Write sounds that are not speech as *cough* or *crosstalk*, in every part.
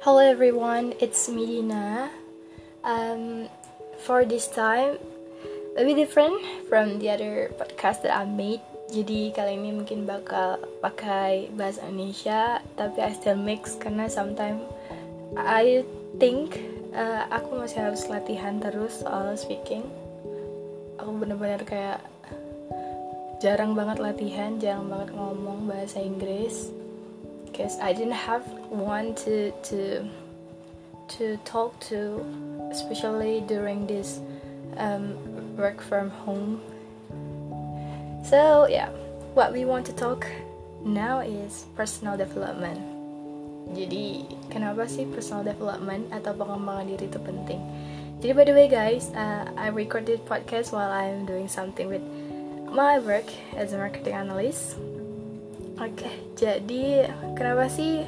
Hello everyone, it's Medina. Um, for this time, a bit different from the other podcast that I made. Jadi kali ini mungkin bakal pakai bahasa Indonesia, tapi I still mix karena sometimes I think uh, aku masih harus latihan terus soal speaking. Aku bener-bener kayak jarang banget latihan, jarang banget ngomong bahasa Inggris because I didn't have one to to to talk to, especially during this um, work from home. So yeah, what we want to talk now is personal development. Jadi kenapa sih personal development atau pengembangan diri itu penting? Jadi by the way guys, uh, I recorded podcast while I'm doing something with my work as a marketing analyst Oke, okay, jadi kenapa sih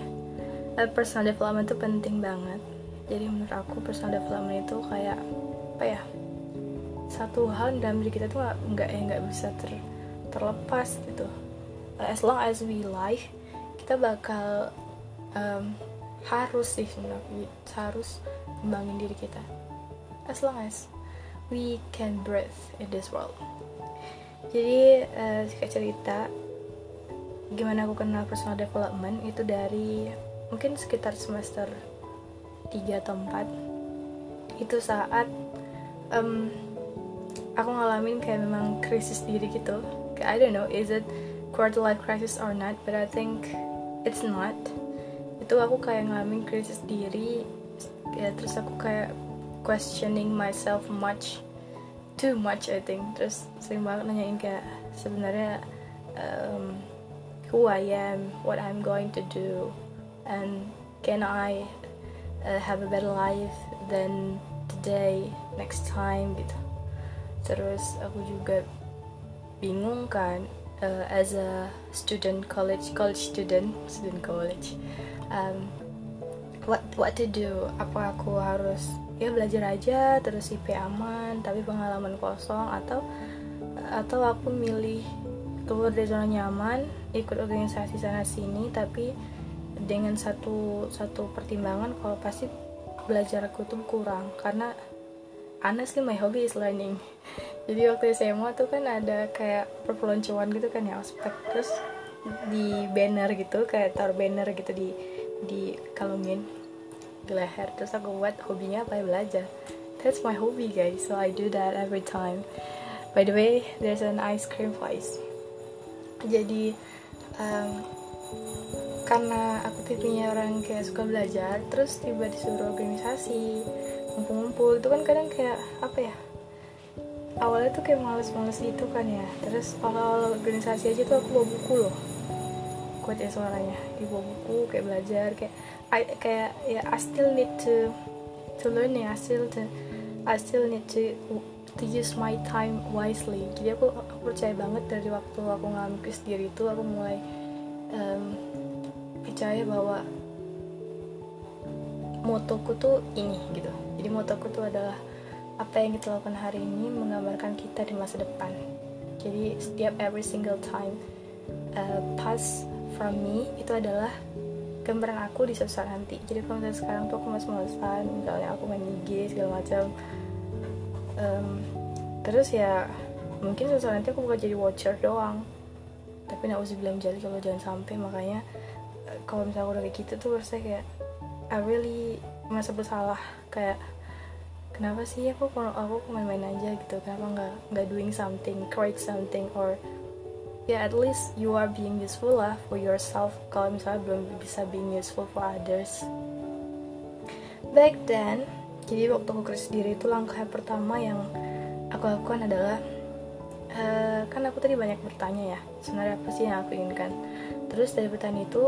uh, personal development itu penting banget? Jadi menurut aku personal development itu kayak apa ya? Satu hal dalam diri kita tuh nggak ya nggak bisa ter, terlepas gitu. As long as we life, kita bakal um, harus sih sebenarnya harus kembangin diri kita. As long as we can breathe in this world. Jadi uh, cerita gimana aku kenal personal development itu dari mungkin sekitar semester 3 atau 4 itu saat um, aku ngalamin kayak memang krisis diri gitu. I don't know is it quarter life crisis or not but I think it's not. Itu aku kayak ngalamin krisis diri ya terus aku kayak questioning myself much too much I think. Terus sering banget nanyain kayak sebenarnya um, who I am, what I'm going to do, and can I uh, have a better life than today, next time gitu. Terus aku juga bingung kan uh, as a student college college student student college um, what what to do apa aku harus ya belajar aja terus IP aman tapi pengalaman kosong atau atau aku milih keluar dari zona nyaman ikut organisasi sana sini tapi dengan satu satu pertimbangan kalau pasti belajar aku tuh kurang. Karena honestly my hobby is learning. *laughs* Jadi waktu SMA tuh kan ada kayak perpeloncoan gitu kan ya ospek. Terus di banner gitu kayak taruh banner gitu di di kalungin di leher. Terus aku buat hobinya apa? Ya belajar. That's my hobby guys. So I do that every time. By the way there's an ice cream place. Jadi um, karena aku tipenya orang kayak suka belajar terus tiba disuruh organisasi ngumpul-ngumpul itu kan kadang kayak apa ya awalnya tuh kayak males-males gitu kan ya. Terus awal organisasi aja tuh aku bawa buku loh kuat ya suaranya di bawa buku kayak belajar kayak I, kayak ya I still need to to learn ya I still to I still need to to use my time wisely. Jadi aku, aku percaya banget dari waktu aku ngalamin krisis diri itu aku mulai um, percaya bahwa motoku tuh ini gitu. Jadi motoku tuh adalah apa yang kita lakukan hari ini menggambarkan kita di masa depan. Jadi setiap every single time uh, pass from me itu adalah gambaran aku di suatu saat nanti. Jadi kalau misalnya sekarang tuh aku masih malesan misalnya aku main IG segala macam um, terus ya mungkin suatu nanti aku bukan jadi watcher doang. Tapi nak usah bilang jadi kalau jangan sampai makanya eh, kalau misalnya aku udah kayak gitu tuh rasanya kayak I really merasa bersalah. Kayak kenapa sih aku aku main-main aja gitu? Kenapa nggak nggak doing something create something or ya yeah, at least you are being useful lah for yourself. Kalau misalnya belum bisa being useful for others. Back then jadi waktu aku krisis diri itu langkah pertama yang aku lakukan adalah uh, kan aku tadi banyak bertanya ya sebenarnya apa sih yang aku inginkan? Terus dari pertanyaan itu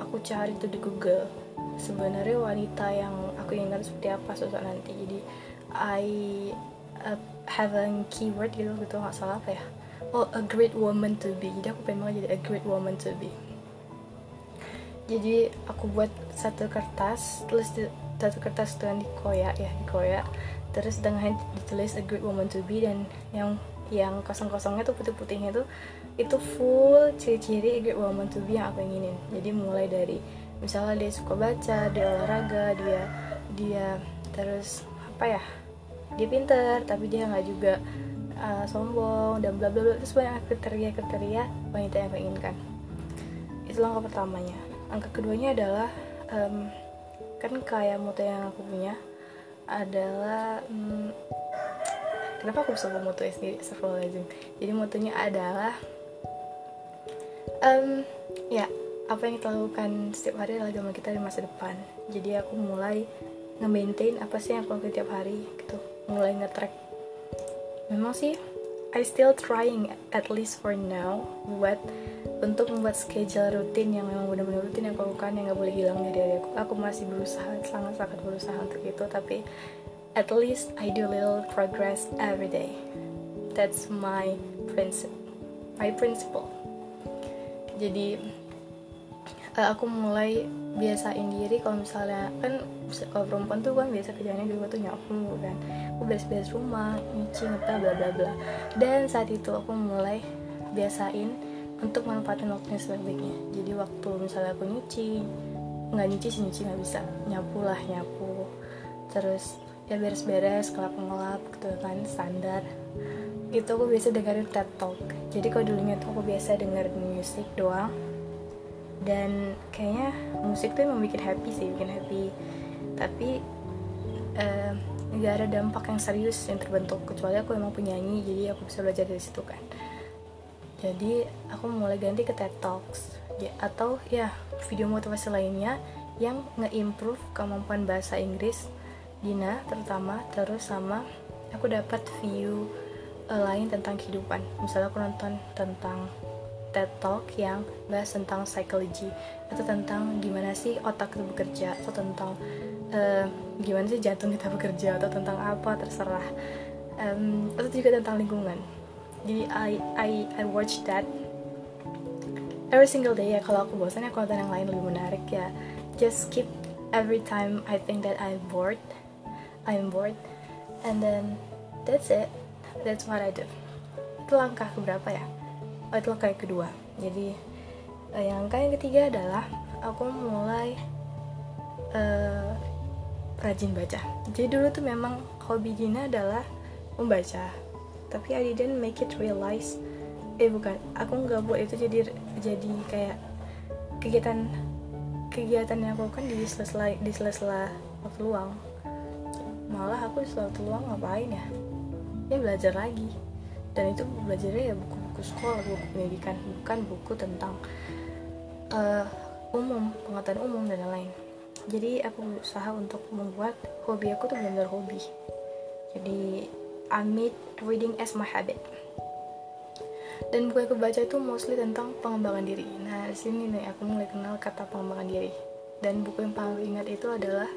aku cari itu di Google sebenarnya wanita yang aku inginkan seperti apa suatu nanti. Jadi I uh, have a keyword gitu gitu nggak salah apa ya? Oh a great woman to be. Jadi aku pengen banget jadi a great woman to be jadi aku buat satu kertas terus satu kertas dengan dikoyak ya dikoyak terus dengan ditulis a great woman to be dan yang yang kosong-kosongnya tuh putih-putihnya tuh itu full ciri-ciri great woman to be yang aku inginin. Jadi mulai dari misalnya dia suka baca dia olahraga dia dia terus apa ya dia pinter tapi dia nggak juga uh, sombong dan bla bla bla. Itu banyak kriteria kriteria wanita yang aku inginkan. Itu langkah pertamanya angka keduanya adalah um, kan kayak moto yang aku punya adalah um, kenapa aku bisa bawa moto sendiri? Astagfirullahaladzim jadi motonya adalah um, ya apa yang kita lakukan setiap hari adalah gambar kita di masa depan. Jadi aku mulai nge-maintain apa sih yang aku lakukan tiap hari gitu. Mulai nge-track. Memang sih I still trying at least for now buat untuk membuat schedule rutin yang memang benar-benar rutin yang aku lakukan yang gak boleh hilang dari aku aku masih berusaha sangat-sangat berusaha untuk itu. Tapi at least I do little progress every day. That's my principle my principle. Jadi uh, aku mulai biasain diri kalau misalnya kan kalau perempuan tuh kan biasa kerjanya rumah tuh nyapu kan. Aku beres-beres rumah nyuci ngepel bla bla bla. Dan saat itu aku mulai biasain untuk manfaatin waktunya sebaik-baiknya. Jadi waktu misalnya aku nyuci nggak nyuci sih nyuci nggak bisa. Nyapu lah nyapu. Terus ya beres-beres kelap ngelap gitu kan standar. Itu aku biasa dengerin TED Talk. Jadi kalau dulunya tuh aku biasa dengerin musik doang. Dan kayaknya musik tuh emang bikin happy sih bikin happy. Tapi uh, nggak ada dampak yang serius yang terbentuk. Kecuali aku emang penyanyi jadi aku bisa belajar dari situ kan jadi aku mulai ganti ke TED Talks. Ya, atau ya video motivasi lainnya yang nge-improve kemampuan bahasa Inggris Dina terutama terus sama aku dapat view uh, lain tentang kehidupan. Misalnya aku nonton tentang TED Talk yang bahas tentang psychology atau tentang gimana sih otak itu bekerja atau tentang uh, gimana sih jantung kita bekerja atau tentang apa terserah. Um, atau juga tentang lingkungan jadi I I I watch that every single day ya. Kalau aku bosan ya konten yang lain lebih menarik ya. Just skip every time I think that I'm bored. I'm bored. And then that's it. That's what I do. Itu langkah keberapa ya? Oh, itu kayak kedua. Jadi uh, yang kayak ketiga adalah aku mulai uh, rajin baca. Jadi dulu tuh memang hobi Dina adalah membaca tapi I didn't make it realize. Eh bukan. Aku nggak buat itu jadi jadi kayak kegiatan kegiatan yang aku lakukan di sela di sela-sela waktu luang. Malah aku di waktu luang ngapain ya? Ya belajar lagi. Dan itu belajarnya ya buku buku sekolah buku pendidikan bukan buku tentang uh, umum pengetahuan umum dan lain-lain. Jadi aku berusaha untuk membuat hobi aku tuh benar-benar hobi. Jadi I made reading as my habit. Dan buku yang aku baca itu mostly tentang pengembangan diri. Nah di sini nih aku mulai kenal kata pengembangan diri. Dan buku yang paling ingat itu adalah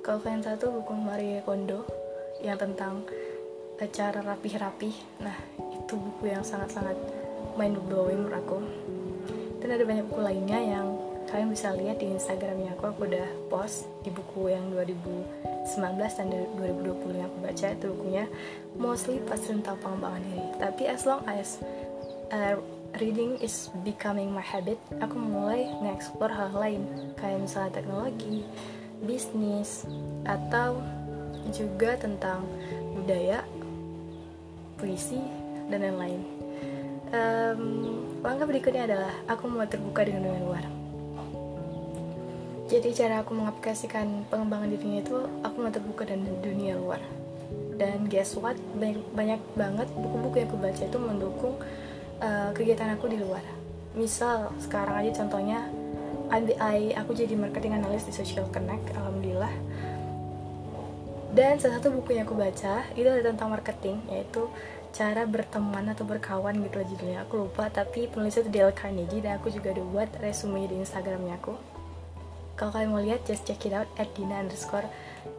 kalau kalian satu buku Marie Kondo yang tentang cara rapih-rapih. Nah itu buku yang sangat-sangat mind blowing menurut aku. Dan ada banyak buku lainnya yang kalian bisa lihat di instagramnya aku aku udah post di buku yang 2019 dan 2020 yang aku baca itu bukunya mostly pas tentang pengembangan diri. Tapi as long as uh, reading is becoming my habit aku mulai nge-explore hal lain. Kayak misalnya teknologi bisnis atau juga tentang budaya puisi dan lain-lain. Um, langkah berikutnya adalah aku mau terbuka dengan dunia luar jadi cara aku mengaplikasikan pengembangan dirinya itu aku mau terbuka dengan dunia luar. Dan guess what? Banyak, banyak banget buku-buku yang aku baca itu mendukung uh, kegiatan aku di luar. Misal sekarang aja contohnya I, aku jadi marketing analyst di Social Connect alhamdulillah. Dan salah satu buku yang aku baca itu ada tentang marketing yaitu cara berteman atau berkawan gitu lah judulnya. Aku lupa tapi penulisnya itu Dale Carnegie dan aku juga udah buat resume di Instagramnya aku kalau kalian mau lihat just check it out at Dina underscore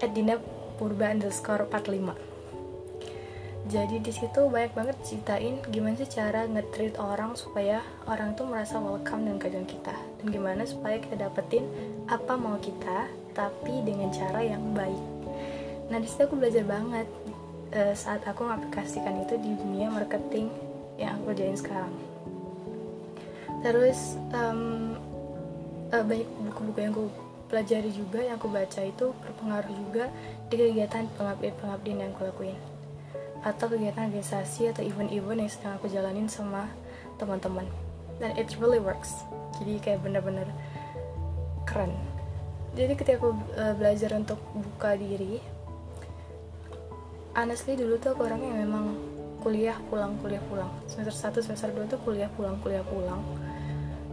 at Dina Purba underscore 45 jadi di situ banyak banget ceritain gimana sih cara nge-treat orang supaya orang tuh merasa welcome dengan kehadiran kita. Dan gimana supaya kita dapetin apa mau kita tapi dengan cara yang baik. Nah di situ aku belajar banget uh, saat aku mengaplikasikan itu di dunia marketing yang aku kerjain sekarang. Terus um, uh, banyak buku-buku yang aku pelajari juga yang aku baca itu berpengaruh juga di kegiatan pengabdian-pengabdian yang aku lakuin. Atau kegiatan organisasi atau event-event yang sedang aku jalanin sama teman-teman. Dan it really works. Jadi kayak bener-bener keren. Jadi ketika aku uh, belajar untuk buka diri honestly dulu tuh aku orangnya memang kuliah pulang kuliah pulang. Semester 1 semester 2 tuh kuliah pulang kuliah pulang.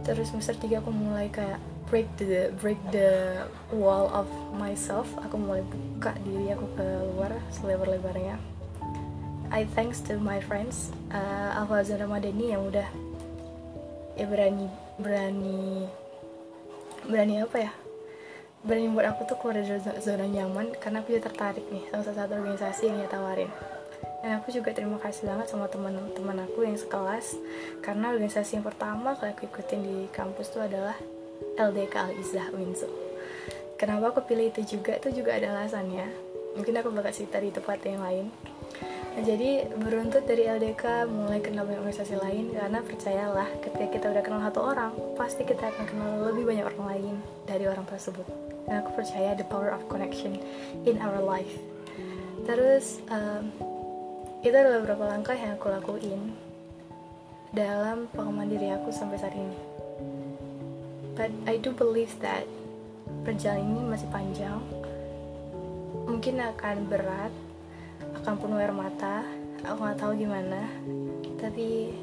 Terus semester 3 aku mulai kayak break the break the wall of myself. Aku mulai buka diri aku keluar selebar-lebarnya. I thanks to my friends uh, Alfa Ramadhani yang udah ya berani berani berani apa ya? Berani buat aku tuh keluar dari zona, nyaman karena aku juga tertarik nih sama salah satu organisasi yang dia tawarin. Dan aku juga terima kasih banget sama teman-teman aku yang sekelas karena organisasi yang pertama kali aku ikutin di kampus tuh adalah LDK Al Izzah Winso kenapa aku pilih itu juga? Itu juga ada alasannya. Mungkin aku bakal cerita di tempat yang lain. Nah, jadi beruntut dari LDK mulai kenal banyak organisasi lain karena percayalah ketika kita udah kenal satu orang pasti kita akan kenal lebih banyak orang lain dari orang tersebut. Dan aku percaya the power of connection in our life. Terus um, itu adalah beberapa langkah yang aku lakuin dalam pengembangan diri aku sampai saat ini but I do believe that perjalanan ini masih panjang. Mungkin akan berat akan penuh air mata aku nggak tahu gimana. Tapi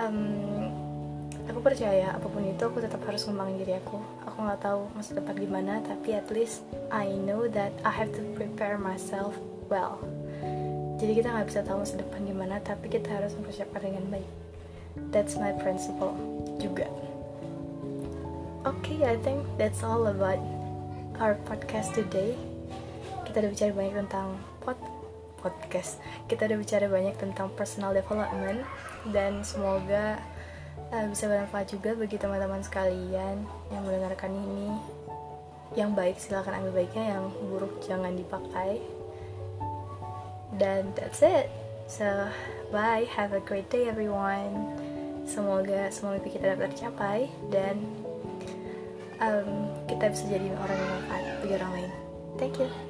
um, aku percaya apa pun itu aku tetap harus ngembangin diri aku. Aku nggak tahu masa depan gimana tapi at least I know that I have to prepare myself well. Jadi kita nggak bisa tahu masa depan gimana tapi kita harus mempersiapkan dengan baik. That's my principle juga okay, I think that's all about our podcast today. Kita udah bicara banyak tentang pod podcast. Kita udah bicara banyak tentang personal development. Dan semoga uh, bisa bermanfaat juga bagi teman-teman sekalian yang mendengarkan ini. Yang baik silahkan ambil baiknya. Yang buruk jangan dipakai. Dan that's it. So bye. Have a great day everyone. Semoga semua mimpi kita dapat tercapai. Dan um, kita bisa jadi orang yang bermanfaat bagi orang lain. Thank you